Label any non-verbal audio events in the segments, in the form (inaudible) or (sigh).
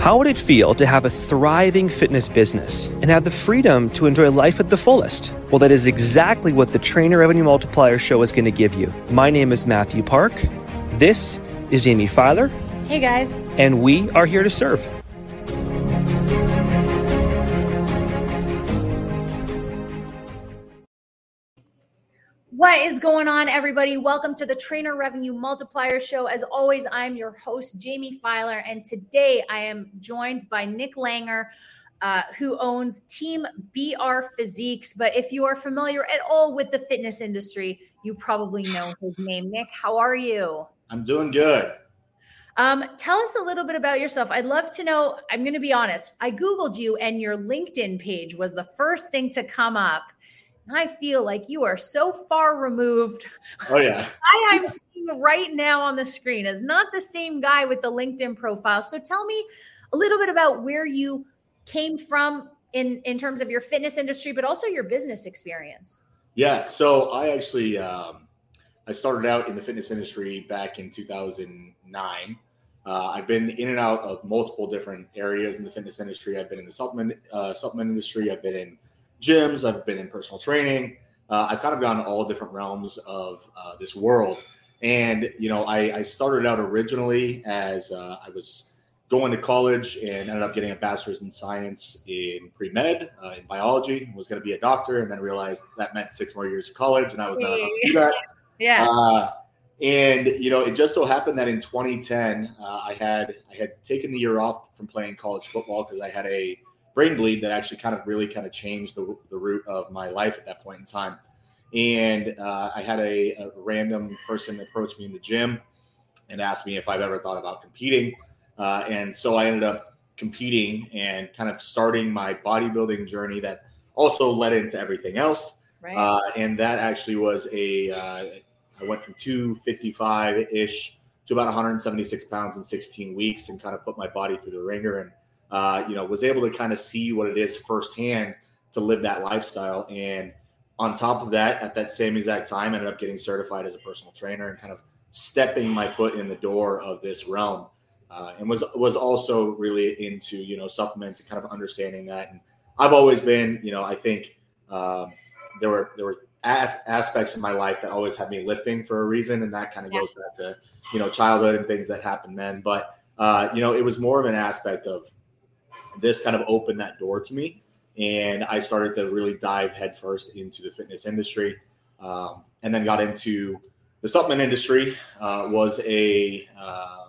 How would it feel to have a thriving fitness business and have the freedom to enjoy life at the fullest? Well, that is exactly what the Trainer Revenue Multiplier Show is going to give you. My name is Matthew Park. This is Jamie Filer. Hey, guys. And we are here to serve. What is going on, everybody? Welcome to the Trainer Revenue Multiplier Show. As always, I'm your host, Jamie Filer, and today I am joined by Nick Langer, uh, who owns Team BR Physiques. But if you are familiar at all with the fitness industry, you probably know his name. Nick, how are you? I'm doing good. Um, tell us a little bit about yourself. I'd love to know. I'm going to be honest. I Googled you, and your LinkedIn page was the first thing to come up. I feel like you are so far removed. Oh yeah. (laughs) I am seeing right now on the screen is not the same guy with the LinkedIn profile. So tell me a little bit about where you came from in in terms of your fitness industry, but also your business experience. Yeah. So I actually um, I started out in the fitness industry back in 2009. Uh, I've been in and out of multiple different areas in the fitness industry. I've been in the supplement uh, supplement industry. I've been in gyms. I've been in personal training. Uh, I've kind of gone all different realms of uh, this world. And, you know, I, I started out originally as uh, I was going to college and ended up getting a bachelor's in science in pre med, uh, in biology, was going to be a doctor, and then realized that meant six more years of college, and I was not about to do that. (laughs) yeah. Uh, and you know, it just so happened that in 2010, uh, I had I had taken the year off from playing college football because I had a brain bleed that actually kind of really kind of changed the, the route of my life at that point in time. And uh, I had a, a, random person approach me in the gym and asked me if I've ever thought about competing. Uh, and so I ended up competing and kind of starting my bodybuilding journey that also led into everything else. Right. Uh, and that actually was a. Uh, I went from 255 ish to about 176 pounds in 16 weeks and kind of put my body through the ringer. And uh, you know, was able to kind of see what it is firsthand to live that lifestyle. And on top of that, at that same exact time, ended up getting certified as a personal trainer and kind of stepping my foot in the door of this realm. Uh, and was was also really into you know supplements and kind of understanding that. And I've always been, you know, I think um, there were there were aspects of my life that always had me lifting for a reason, and that kind of yeah. goes back to you know childhood and things that happened then. But uh, you know, it was more of an aspect of this kind of opened that door to me. And I started to really dive headfirst into the fitness industry um, and then got into the supplement industry. Uh, was, a, uh,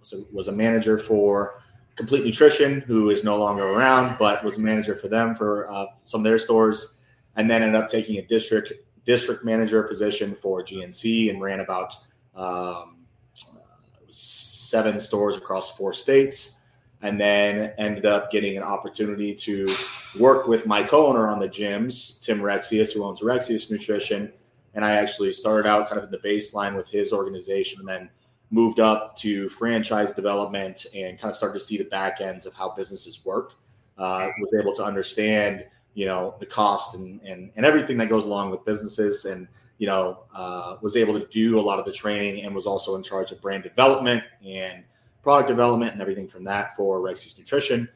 was a was a manager for Complete Nutrition, who is no longer around, but was a manager for them for uh, some of their stores, and then ended up taking a district district manager position for GNC and ran about um, seven stores across four states and then ended up getting an opportunity to work with my co-owner on the gyms, Tim Rexius, who owns Rexius Nutrition. And I actually started out kind of in the baseline with his organization and then moved up to franchise development and kind of started to see the back ends of how businesses work. Uh, was able to understand, you know, the cost and, and, and everything that goes along with businesses and, you know, uh, was able to do a lot of the training and was also in charge of brand development and – product development and everything from that for Rexius Nutrition.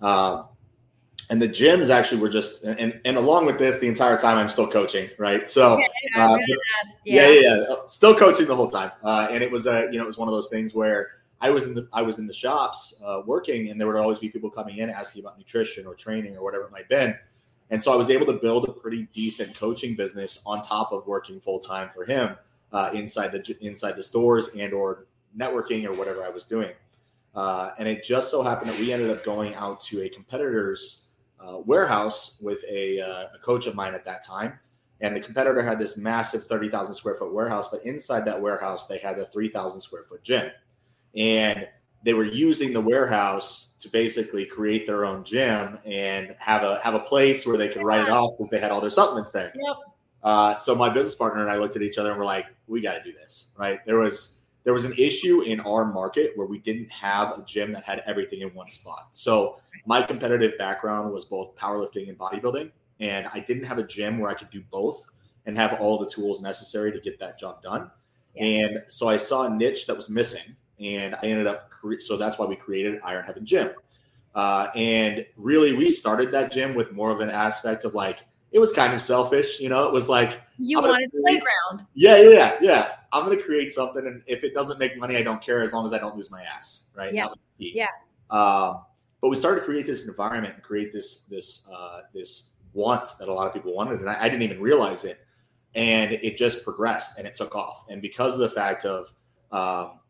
Uh, and the gyms actually were just and and along with this the entire time i'm still coaching right so yeah, uh, yeah. yeah, yeah still coaching the whole time uh, and it was a you know it was one of those things where i was in the i was in the shops uh, working and there would always be people coming in asking about nutrition or training or whatever it might have been and so i was able to build a pretty decent coaching business on top of working full-time for him uh, inside the inside the stores and or networking or whatever I was doing. Uh, and it just so happened that we ended up going out to a competitor's uh, warehouse with a, uh, a, coach of mine at that time. And the competitor had this massive 30,000 square foot warehouse, but inside that warehouse, they had a 3,000 square foot gym. And they were using the warehouse to basically create their own gym and have a have a place where they could write it off because they had all their supplements there. Yep. Uh, so my business partner and I looked at each other and we're like, we got to do this, right? There was there was an issue in our market where we didn't have a gym that had everything in one spot. So my competitive background was both powerlifting and bodybuilding, and I didn't have a gym where I could do both and have all the tools necessary to get that job done. Yeah. And so I saw a niche that was missing, and I ended up cre- so that's why we created Iron Heaven Gym. Uh, and really, we started that gym with more of an aspect of like it was kind of selfish, you know. It was like you wanted a playground. Yeah, yeah, yeah, yeah. I'm gonna create something, and if it doesn't make money, I don't care as long as I don't lose my ass, right? Yeah, yeah. Um, but we started to create this environment and create this this uh, this want that a lot of people wanted, and I, I didn't even realize it. And it just progressed and it took off. And because of the fact of um,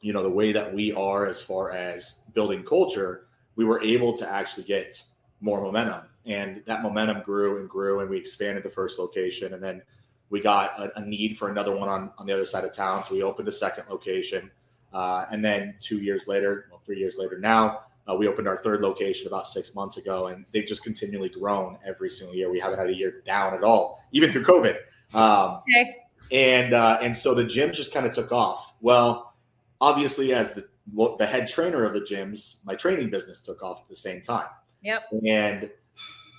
you know the way that we are as far as building culture, we were able to actually get more momentum and that momentum grew and grew and we expanded the first location and then we got a, a, need for another one on, on the other side of town so we opened a second location. Uh, and then two years later well three years later now uh, we opened our third location about six months ago and they've just continually grown every single year. We haven't had a year down at all even through covid. Um, okay. and uh, and so the gym just kind of took off. Well obviously as the the head trainer of the gyms my training business took off at the same time. Yep. And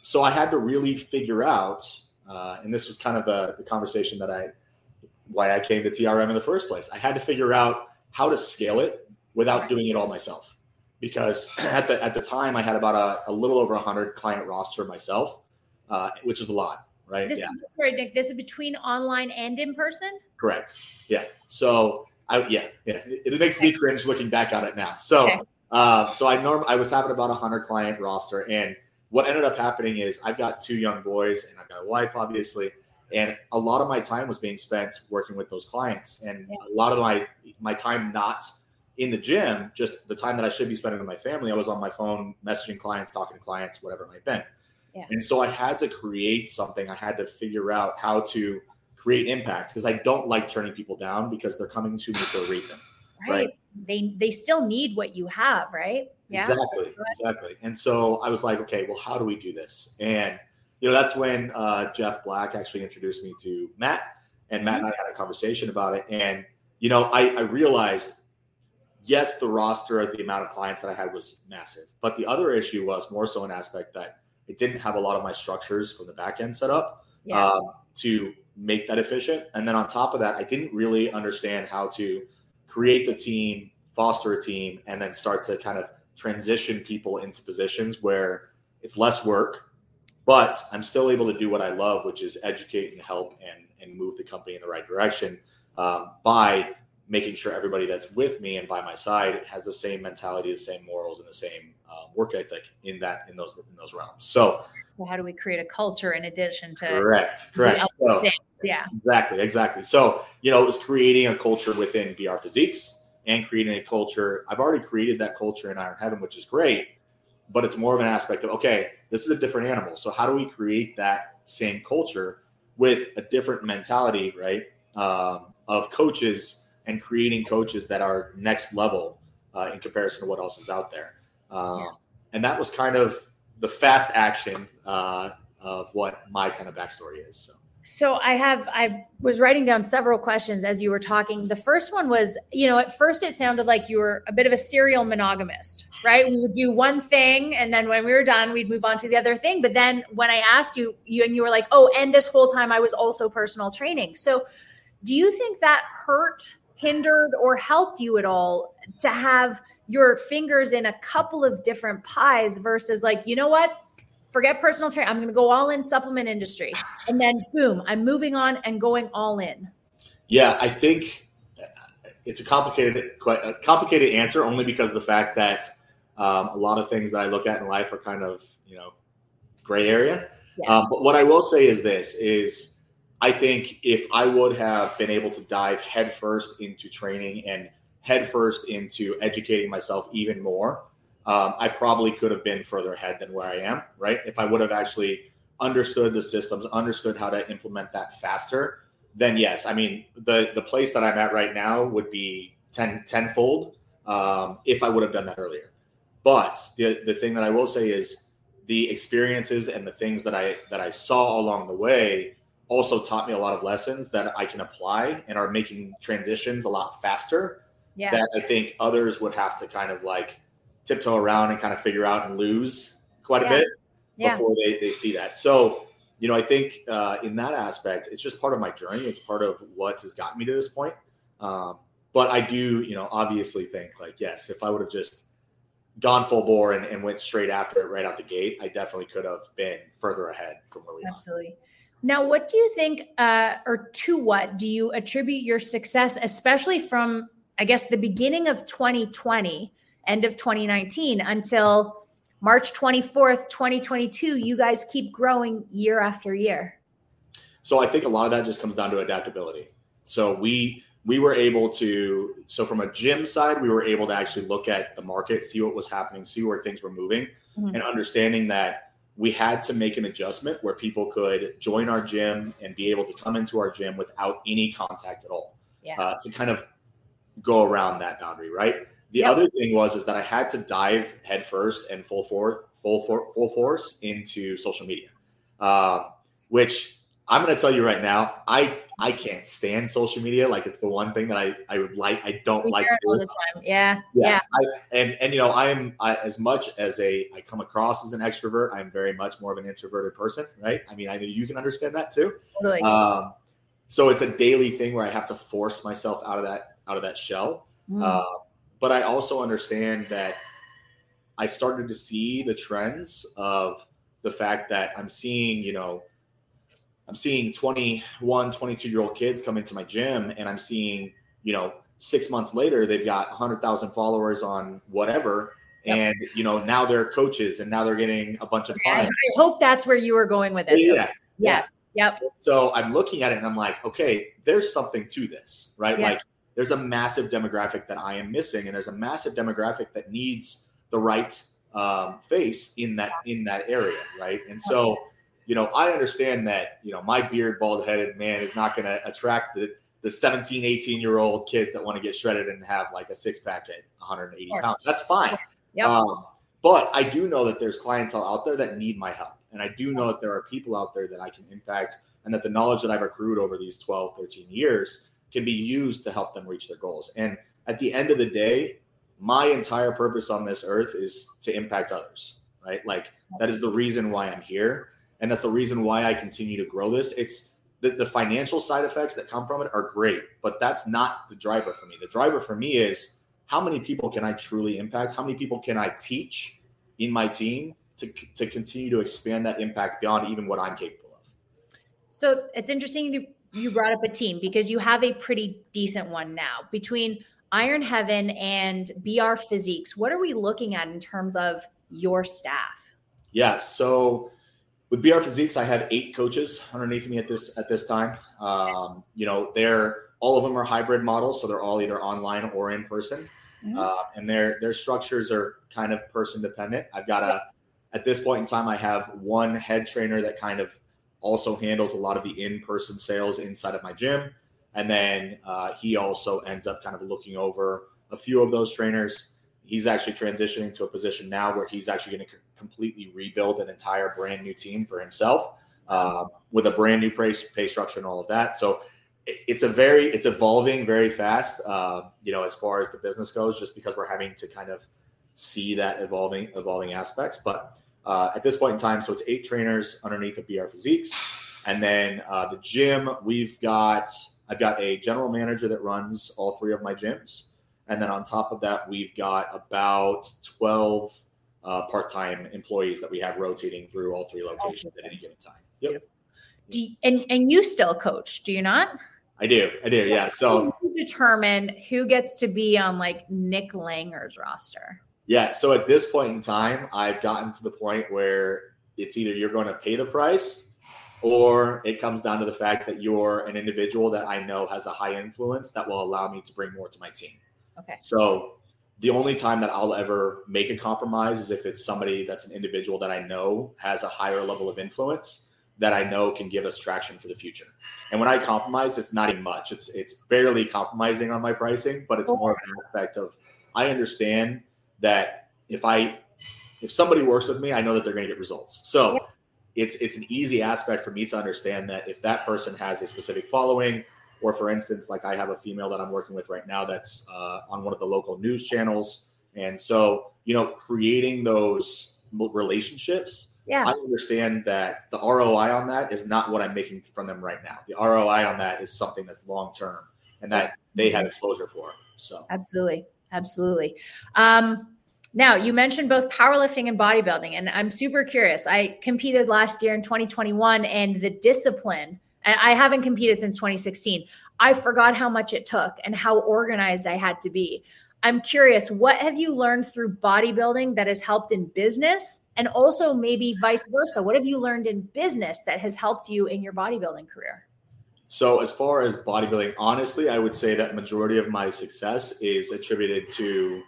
so I had to really figure out, uh, and this was kind of the, the conversation that I, why I came to TRM in the first place. I had to figure out how to scale it without doing it all myself, because (clears throat) at the at the time I had about a, a little over hundred client roster myself, uh, which is a lot, right? This yeah. is sorry, Nick. This is between online and in person. Correct. Yeah. So I yeah yeah it, it makes me cringe looking back on it now. So. Okay. Uh, so I norm I was having about a hundred client roster, and what ended up happening is I've got two young boys and I've got a wife, obviously, and a lot of my time was being spent working with those clients, and a lot of my my time not in the gym, just the time that I should be spending with my family, I was on my phone messaging clients, talking to clients, whatever it might have been. Yeah. And so I had to create something. I had to figure out how to create impact because I don't like turning people down because they're coming to me for a reason. Right. right? They they still need what you have, right? Yeah. Exactly. Exactly. And so I was like, okay, well, how do we do this? And you know, that's when uh, Jeff Black actually introduced me to Matt, and Matt and I had a conversation about it. And you know, I, I realized, yes, the roster, the amount of clients that I had was massive, but the other issue was more so an aspect that it didn't have a lot of my structures from the back end set up yeah. um, to make that efficient. And then on top of that, I didn't really understand how to create the team, foster a team, and then start to kind of transition people into positions where it's less work, but I'm still able to do what I love, which is educate and help and, and move the company in the right direction um, by making sure everybody that's with me and by my side has the same mentality, the same morals, and the same uh, work ethic in that in those in those realms. So, so how do we create a culture in addition to correct, correct? So, yeah, exactly, exactly. So you know, it was creating a culture within BR Physiques and creating a culture. I've already created that culture in Iron Heaven, which is great, but it's more of an aspect of okay, this is a different animal. So how do we create that same culture with a different mentality, right? Um, of coaches and creating coaches that are next level uh, in comparison to what else is out there. Uh, yeah. And that was kind of the fast action uh, of what my kind of backstory is. So. So I have I was writing down several questions as you were talking. The first one was, you know, at first it sounded like you were a bit of a serial monogamist, right? We would do one thing and then when we were done, we'd move on to the other thing. But then when I asked you, you and you were like, "Oh, and this whole time I was also personal training." So do you think that hurt, hindered or helped you at all to have your fingers in a couple of different pies versus like, you know what? Forget personal training. I'm going to go all in supplement industry. And then boom, I'm moving on and going all in. Yeah, I think it's a complicated, quite a complicated answer only because the fact that um, a lot of things that I look at in life are kind of, you know, gray area. Yeah. Um, but what I will say is this is I think if I would have been able to dive headfirst into training and headfirst into educating myself even more, um, I probably could have been further ahead than where I am, right? If I would have actually understood the systems, understood how to implement that faster, then yes. I mean, the the place that I'm at right now would be 10 tenfold um, if I would have done that earlier. But the the thing that I will say is the experiences and the things that I that I saw along the way also taught me a lot of lessons that I can apply and are making transitions a lot faster. Yeah. That I think others would have to kind of like tiptoe around and kind of figure out and lose quite a bit yeah. before they, they see that. So, you know, I think uh, in that aspect, it's just part of my journey. It's part of what has gotten me to this point. Um, but I do, you know, obviously think like, yes, if I would have just gone full bore and, and, went straight after it right out the gate, I definitely could have been further ahead from where we are. Absolutely. Are. Now, what do you think, uh, or to what do you attribute your success, especially from, I guess, the beginning of 2020, end of 2019 until March 24th, 2022? You guys keep growing year after year. So I think a lot of that just comes down to adaptability. So we we were able to so from a gym side we were able to actually look at the market see what was happening see where things were moving mm-hmm. and understanding that we had to make an adjustment where people could join our gym and be able to come into our gym without any contact at all yeah. uh, to kind of go around that boundary right the yep. other thing was is that i had to dive headfirst and full force full for, full force into social media uh, which i'm going to tell you right now i I can't stand social media. Like it's the one thing that I, I would like. I don't we like all the time. Yeah. Yeah. yeah. I, and, and, you know, I am I, as much as a, I come across as an extrovert, I'm very much more of an introverted person. Right. I mean, I know you can understand that too. Totally. Um, so it's a daily thing where I have to force myself out of that, out of that shell. Mm. Uh, but I also understand that I started to see the trends of the fact that I'm seeing, you know, I'm seeing 21, 22 year old kids come into my gym and I'm seeing, you know, six months later, they've got 100,000 followers on whatever. Yep. And, you know, now they're coaches and now they're getting a bunch of clients. I hope that's where you were going with this. Yeah. Yes. Yeah. Yep. So I'm looking at it and I'm like, okay, there's something to this, right? Like there's a massive demographic that I am missing and there's a massive demographic that needs the right um, face in that, in that area. Right. And so, you know, I understand that, you know, my beard, bald headed man is not going to attract the, the 17, 18 year old kids that want to get shredded and have like a six pack at 180 pounds. That's fine. Yep. Um, but I do know that there's clientele out there that need my help. And I do know that there are people out there that I can impact and that the knowledge that I've accrued over these 12, 13 years can be used to help them reach their goals. And at the end of the day, my entire purpose on this earth is to impact others, right? Like that is the reason why I'm here and that's the reason why I continue to grow this. It's the, the financial side effects that come from it are great, but that's not the driver for me. The driver for me is how many people can I truly impact? How many people can I teach in my team to, to continue to expand that impact beyond even what I'm capable of? So it's interesting you brought up a team because you have a pretty decent one now between Iron Heaven and BR Physiques. What are we looking at in terms of your staff? Yeah, so with BR Physiques, I have eight coaches underneath me at this at this time. Um, you know, they're all of them are hybrid models, so they're all either online or in person, mm-hmm. uh, and their their structures are kind of person dependent. I've got a at this point in time, I have one head trainer that kind of also handles a lot of the in person sales inside of my gym, and then uh, he also ends up kind of looking over a few of those trainers. He's actually transitioning to a position now where he's actually going to completely rebuild an entire brand new team for himself um, with a brand new pay, pay structure and all of that. So it's a very it's evolving very fast. Uh, you know, as far as the business goes, just because we're having to kind of see that evolving evolving aspects. But uh, at this point in time, so it's eight trainers underneath of BR Physiques, and then uh, the gym we've got. I've got a general manager that runs all three of my gyms. And then on top of that, we've got about 12 uh, part-time employees that we have rotating through all three locations at any given time. Yep. Do you, and and you still coach, do you not? I do. I do. Yeah. So determine who gets to be on like Nick Langer's roster. Yeah. So at this point in time, I've gotten to the point where it's either you're going to pay the price or it comes down to the fact that you're an individual that I know has a high influence that will allow me to bring more to my team. Okay. So the only time that I'll ever make a compromise is if it's somebody that's an individual that I know has a higher level of influence that I know can give us traction for the future. And when I compromise, it's not even much. It's it's barely compromising on my pricing, but it's more of an aspect of I understand that if I if somebody works with me, I know that they're going to get results. So it's it's an easy aspect for me to understand that if that person has a specific following or for instance, like I have a female that I'm working with right now that's uh, on one of the local news channels. And so, you know, creating those relationships, yeah. I understand that the ROI on that is not what I'm making from them right now. The ROI on that is something that's long term. and that they have exposure for. So absolutely, absolutely. Um, now, you mentioned both powerlifting and bodybuilding, and I'm super curious. I competed last year in 2021, and the discipline, I haven't competed since 2016. I forgot how much it took and how organized I had to be. I'm curious, what have you learned through bodybuilding that has helped in business? And also, maybe vice versa. What have you learned in business that has helped you in your bodybuilding career? So, as far as bodybuilding, honestly, I would say that majority of my success is attributed to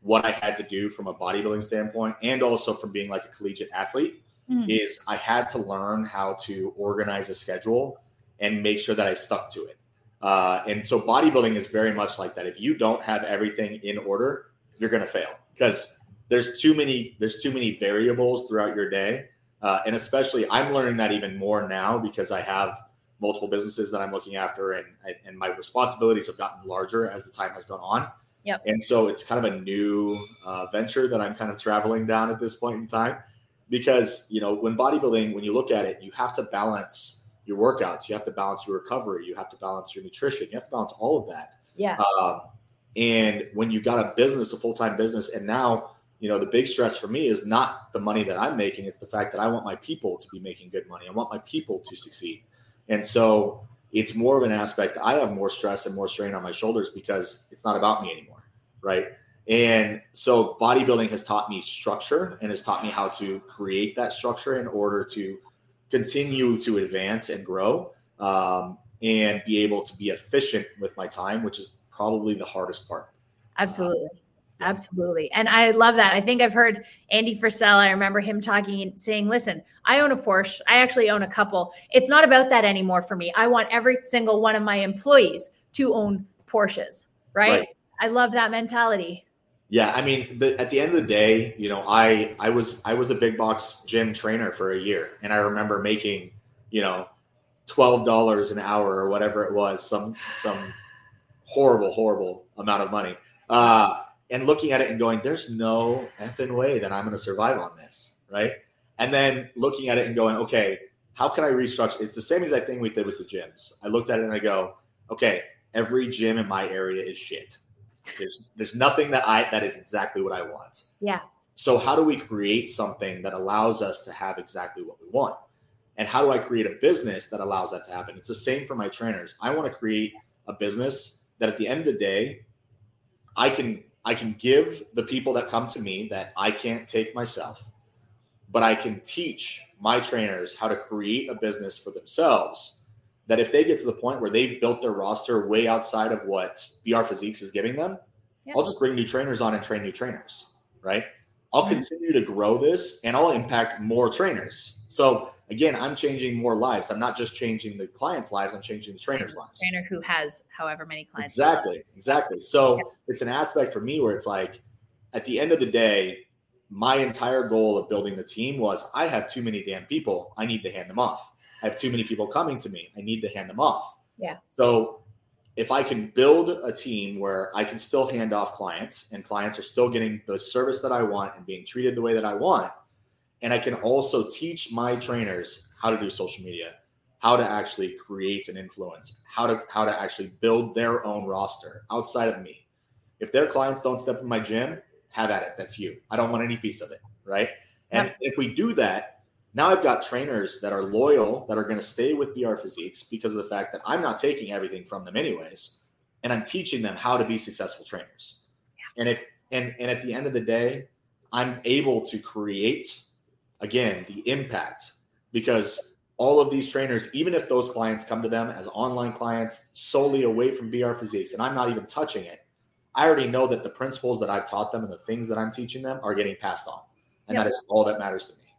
what I had to do from a bodybuilding standpoint and also from being like a collegiate athlete mm. is I had to learn how to organize a schedule and make sure that I stuck to it. Uh, and so bodybuilding is very much like that. If you don't have everything in order, you're going to fail because there's too many there's too many variables throughout your day. Uh, and especially I'm learning that even more now because I have multiple businesses that I'm looking after and and my responsibilities have gotten larger as the time has gone on. Yep. And so it's kind of a new uh, venture that I'm kind of traveling down at this point in time because, you know, when bodybuilding, when you look at it, you have to balance your workouts, you have to balance your recovery, you have to balance your nutrition, you have to balance all of that. Yeah. Um, and when you got a business, a full time business, and now, you know, the big stress for me is not the money that I'm making, it's the fact that I want my people to be making good money. I want my people to succeed. And so it's more of an aspect. I have more stress and more strain on my shoulders because it's not about me anymore, right? And so bodybuilding has taught me structure and has taught me how to create that structure in order to continue to advance and grow um, and be able to be efficient with my time, which is probably the hardest part. Absolutely. Absolutely. And I love that. I think I've heard Andy Frisella. I remember him talking and saying, listen, I own a Porsche. I actually own a couple. It's not about that anymore for me. I want every single one of my employees to own Porsches. Right. right. I love that mentality. Yeah. I mean, the, at the end of the day, you know, I, I was, I was a big box gym trainer for a year and I remember making, you know, $12 an hour or whatever it was, some, some horrible, horrible amount of money. Uh, and looking at it and going, there's no effing way that I'm going to survive on this, right? And then looking at it and going, okay, how can I restructure? It's the same exact thing we did with the gyms. I looked at it and I go, okay, every gym in my area is shit. There's there's nothing that I that is exactly what I want. Yeah. So how do we create something that allows us to have exactly what we want? And how do I create a business that allows that to happen? It's the same for my trainers. I want to create a business that at the end of the day, I can I can give the people that come to me that I can't take myself, but I can teach my trainers how to create a business for themselves. That if they get to the point where they've built their roster way outside of what BR Physiques is giving them, yeah. I'll just bring new trainers on and train new trainers, right? I'll mm-hmm. continue to grow this and I'll impact more trainers. So again, I'm changing more lives. I'm not just changing the clients' lives, I'm changing the trainers' lives. Trainer who has however many clients. Exactly. Exactly. So yeah. it's an aspect for me where it's like at the end of the day, my entire goal of building the team was I have too many damn people. I need to hand them off. I have too many people coming to me. I need to hand them off. Yeah. So if I can build a team where I can still hand off clients and clients are still getting the service that I want and being treated the way that I want, and I can also teach my trainers how to do social media, how to actually create an influence, how to how to actually build their own roster outside of me. If their clients don't step in my gym, have at it. That's you. I don't want any piece of it, right? And yep. if we do that, now I've got trainers that are loyal that are going to stay with BR Physiques because of the fact that I'm not taking everything from them anyways, and I'm teaching them how to be successful trainers. Yeah. And if and and at the end of the day, I'm able to create again, the impact because all of these trainers, even if those clients come to them as online clients solely away from BR Physiques, and I'm not even touching it, I already know that the principles that I've taught them and the things that I'm teaching them are getting passed on. And yep. that is all that matters to me.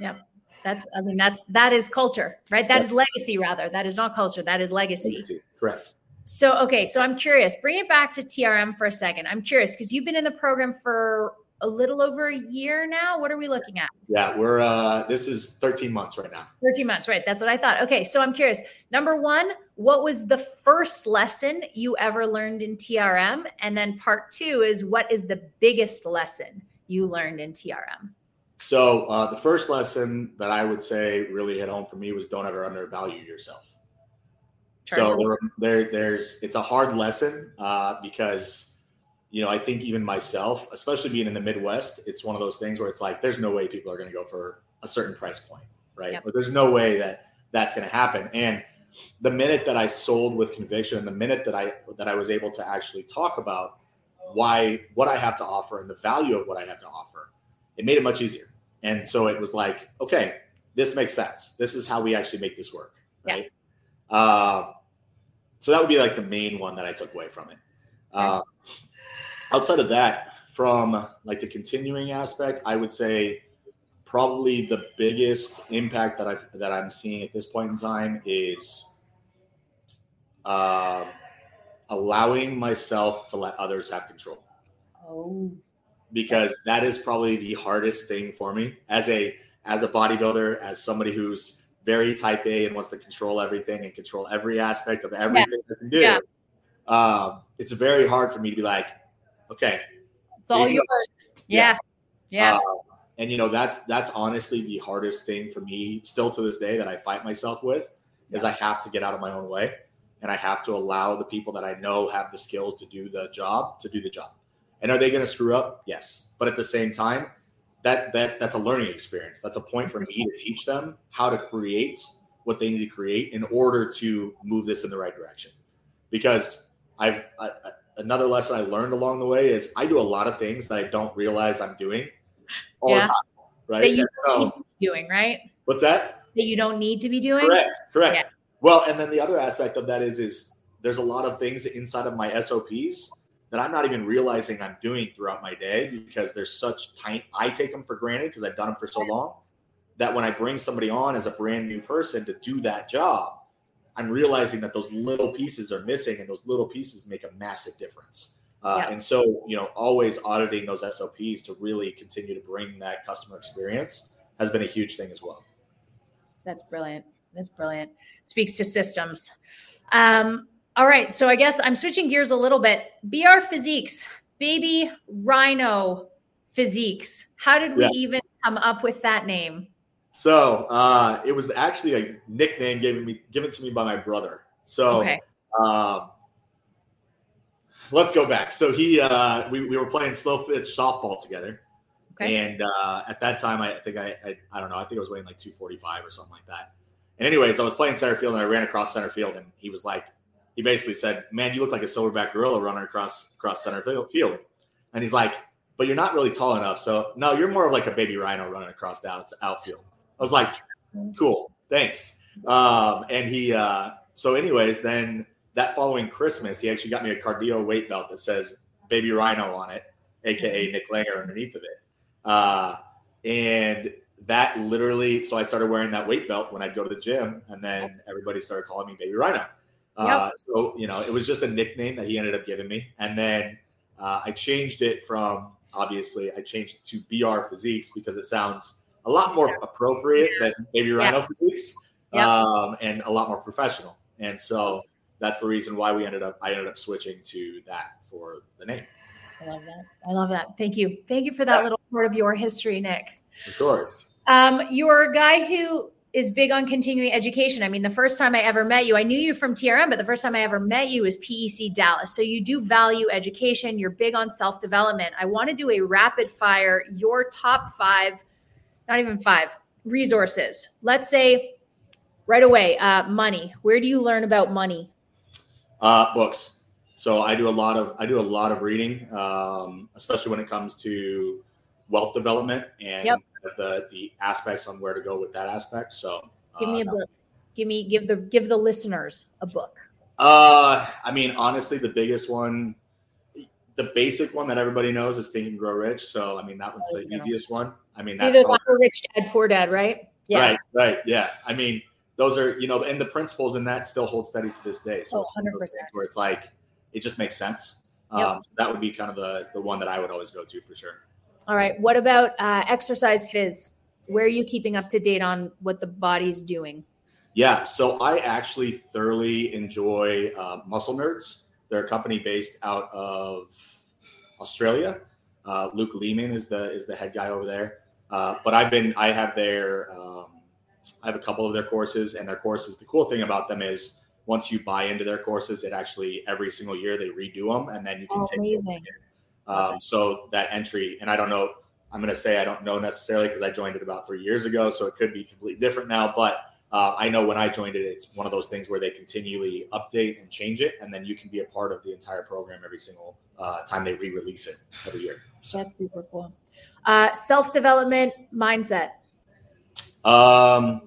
Yep. That's, I mean, that's, that is culture, right? That yep. is legacy, rather. That is not culture. That is legacy. legacy. Correct. So, okay. So I'm curious, bring it back to TRM for a second. I'm curious because you've been in the program for a little over a year now. What are we looking at? Yeah, we're uh this is 13 months right now. 13 months, right. That's what I thought. Okay, so I'm curious. Number 1, what was the first lesson you ever learned in TRM? And then part 2 is what is the biggest lesson you learned in TRM? So, uh, the first lesson that I would say really hit home for me was don't ever undervalue yourself. So there, there, there's it's a hard lesson uh, because you know I think even myself, especially being in the Midwest, it's one of those things where it's like there's no way people are going to go for a certain price point, right? Yep. But there's no way that that's going to happen. And the minute that I sold with conviction, and the minute that I that I was able to actually talk about why what I have to offer and the value of what I have to offer, it made it much easier. And so it was like, okay, this makes sense. This is how we actually make this work, right? Yeah. Uh, so that would be like the main one that I took away from it. Uh, outside of that, from like the continuing aspect, I would say probably the biggest impact that I that I'm seeing at this point in time is uh, allowing myself to let others have control. Oh, because that is probably the hardest thing for me as a as a bodybuilder, as somebody who's very type A and wants to control everything and control every aspect of everything yeah. I can do. Yeah. Um, it's very hard for me to be like, okay, it's all yours. Yeah, yeah. yeah. Uh, and you know that's that's honestly the hardest thing for me still to this day that I fight myself with is I have to get out of my own way and I have to allow the people that I know have the skills to do the job to do the job. And are they going to screw up? Yes. But at the same time, that that that's a learning experience. That's a point for me to teach them how to create what they need to create in order to move this in the right direction. Because I've I, another lesson I learned along the way is I do a lot of things that I don't realize I'm doing all yeah. the time. Right. That you so, doing, right? What's that? That you don't need to be doing. Correct. Correct. Yeah. Well, and then the other aspect of that is is there's a lot of things inside of my SOPs that I'm not even realizing I'm doing throughout my day because there's such tight. I take them for granted because I've done them for so long that when I bring somebody on as a brand new person to do that job, I'm realizing that those little pieces are missing and those little pieces make a massive difference. Uh, yeah. And so, you know, always auditing those SOPs to really continue to bring that customer experience has been a huge thing as well. That's brilliant. That's brilliant. Speaks to systems. Um, all right. So I guess I'm switching gears a little bit. BR Physiques, baby rhino physiques. How did we yeah. even come up with that name? So uh, it was actually a nickname given me given to me by my brother. So okay. um, let's go back. So he uh, we, we were playing slow pitch softball together. Okay. And uh, at that time, I think I, I, I don't know. I think I was weighing like 245 or something like that. And anyways, I was playing center field and I ran across center field, and he was like, he basically said, "Man, you look like a silverback gorilla running across across center field." And he's like, "But you're not really tall enough, so no, you're more of like a baby rhino running across the out, outfield." I was like, "Cool, thanks." Um, and he, uh, so anyways, then that following Christmas, he actually got me a cardio weight belt that says "Baby Rhino" on it, aka Nick Langer underneath of it. Uh, and that literally, so I started wearing that weight belt when I'd go to the gym, and then everybody started calling me Baby Rhino. Uh, so you know, it was just a nickname that he ended up giving me, and then uh, I changed it from obviously I changed it to BR Physiques because it sounds a lot more appropriate than Baby Rhino yeah. Physiques, um, and a lot more professional. And so that's the reason why we ended up I ended up switching to that for the name. I love that. I love that. Thank you. Thank you for that yeah. little part of your history, Nick. Of course. Um, you're a guy who is big on continuing education. I mean, the first time I ever met you, I knew you from TRM, but the first time I ever met you is PEC Dallas. So you do value education. You're big on self development. I want to do a rapid fire, your top five, not even five resources. Let's say right away, uh, money. Where do you learn about money? Uh, books. So I do a lot of I do a lot of reading, um, especially when it comes to wealth development and yep the the aspects on where to go with that aspect. So give me uh, a book. Give me give the give the listeners a book. Uh, I mean, honestly, the biggest one, the basic one that everybody knows is Think and Grow Rich. So I mean, that one's the easiest one. I mean, that's either like a rich dad, poor dad, right? Yeah. Right. Right. Yeah. I mean, those are you know, and the principles in that still hold steady to this day. So oh, 100 percent. Where it's like it just makes sense. Yep. Um, so that would be kind of the the one that I would always go to for sure. All right. What about uh, exercise phys? Where are you keeping up to date on what the body's doing? Yeah. So I actually thoroughly enjoy uh, Muscle Nerds. They're a company based out of Australia. Uh, Luke Leaman is the is the head guy over there. Uh, but I've been I have their um, I have a couple of their courses and their courses. The cool thing about them is once you buy into their courses, it actually every single year they redo them, and then you can Oh, take. amazing. Um, so that entry, and I don't know, I'm going to say I don't know necessarily because I joined it about three years ago, so it could be completely different now. But uh, I know when I joined it, it's one of those things where they continually update and change it, and then you can be a part of the entire program every single uh, time they re-release it every year. So, That's super cool. Uh, Self development mindset. um,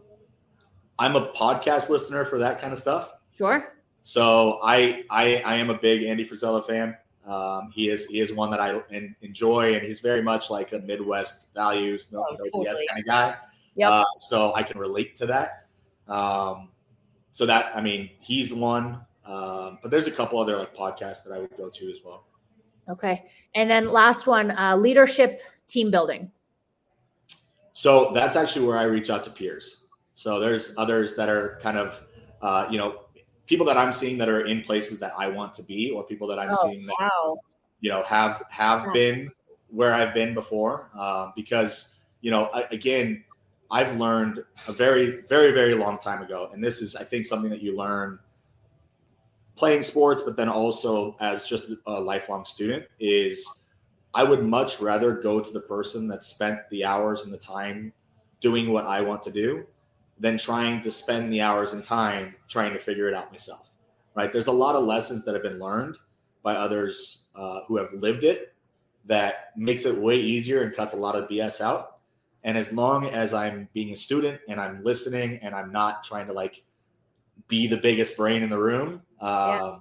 I'm a podcast listener for that kind of stuff. Sure. So I I, I am a big Andy Frisella fan. Um, he is he is one that I en- enjoy, and he's very much like a Midwest values, no, Oh, no BS kind of guy. Yep. Uh, so I can relate to that. Um, so that I mean, he's one. Um, but there's a couple other like podcasts that I would go to as well. Okay. And then last one, uh, leadership team building. So that's actually where I reach out to peers. So there's others that are kind of, uh, you know, people that I'm seeing that are in places that I want to be, or people that I'm Oh, seeing that wow. you know have have been where I've been before. Um, because you know, I, again, I've learned a very, very, very long time ago, and this is, I think, something that you learn playing sports, but then also as just a lifelong student is I would much rather go to the person that spent the hours and the time doing what I want to do than trying to spend the hours and time trying to figure it out myself. Right? There's a lot of lessons that have been learned by others uh, who have lived it that makes it way easier and cuts a lot of BS out. And as long as I'm being a student and I'm listening and I'm not trying to like be the biggest brain in the room, um, Yeah.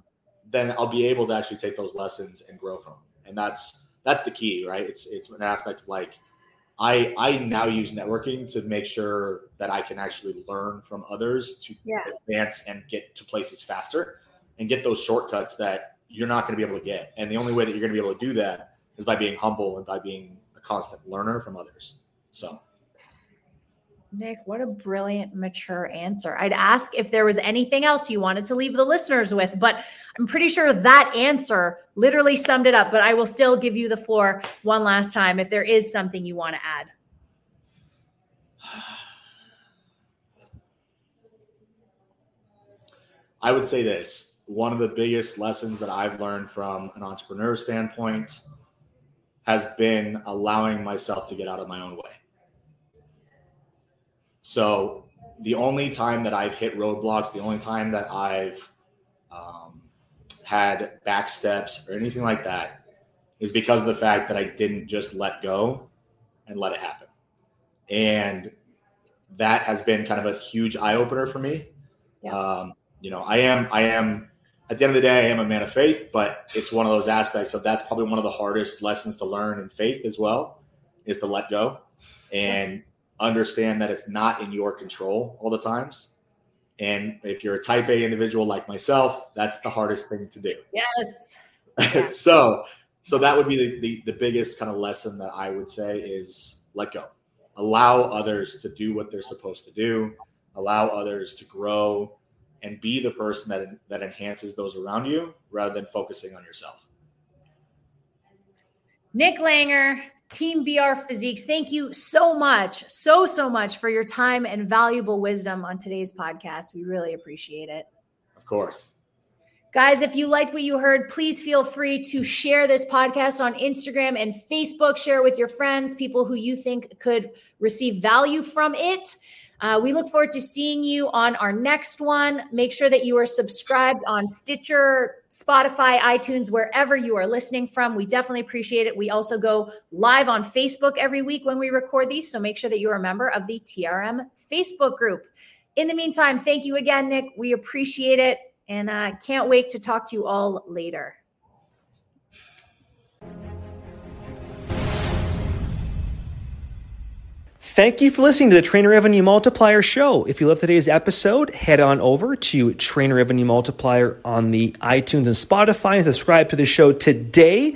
then I'll be able to actually take those lessons and grow from. Them. And that's that's the key, right? It's it's an aspect of like I I now use networking to make sure that I can actually learn from others to Yeah. advance and get to places faster and get those shortcuts that you're not going to be able to get. And the only way that you're going to be able to do that is by being humble and by being a constant learner from others. So Nick, what a brilliant, mature answer. I'd ask if there was anything else you wanted to leave the listeners with, but I'm pretty sure that answer literally summed it up. But I will still give you the floor one last time if there is something you want to add. I would say this one of the biggest lessons that I've learned from an entrepreneur standpoint has been allowing myself to get out of my own way. So, the only time that I've hit roadblocks, the only time that I've um, had back steps or anything like that is because of the fact that I didn't just let go and let it happen. And that has been kind of a huge eye opener for me. Yeah. Um, you know, I am, I am, at the end of the day, I am a man of faith, but it's one of those aspects of that's probably one of the hardest lessons to learn in faith as well is to let go and understand that it's not in your control all the times. And if you're a type A individual like myself, that's the hardest thing to do. Yes. (laughs) Yeah. so so that would be the, the the biggest kind of lesson that I would say is let go. Allow others to do what they're supposed to do. Allow others to grow and be the person that that enhances those around you rather than focusing on yourself. Nick Langer, Team BR Physiques, thank you so much, so, so much for your time and valuable wisdom on today's podcast. We really appreciate it. Of course. Guys, if you like what you heard, please feel free to share this podcast on Instagram and Facebook. Share it with your friends, people who you think could receive value from it. Uh, we look forward to seeing you on our next one. Make sure that you are subscribed on Stitcher, Spotify, iTunes, wherever you are listening from. We definitely appreciate it. We also go live on Facebook every week when we record these. So make sure that you're a member of the TRM Facebook group. In the meantime, thank you again, Nick. We appreciate it and uh, can't wait to talk to you all later. Thank you for listening to the Trainer Revenue Multiplier Show. If you love today's episode, head on over to Trainer Revenue Multiplier on the iTunes and Spotify and subscribe to the show today.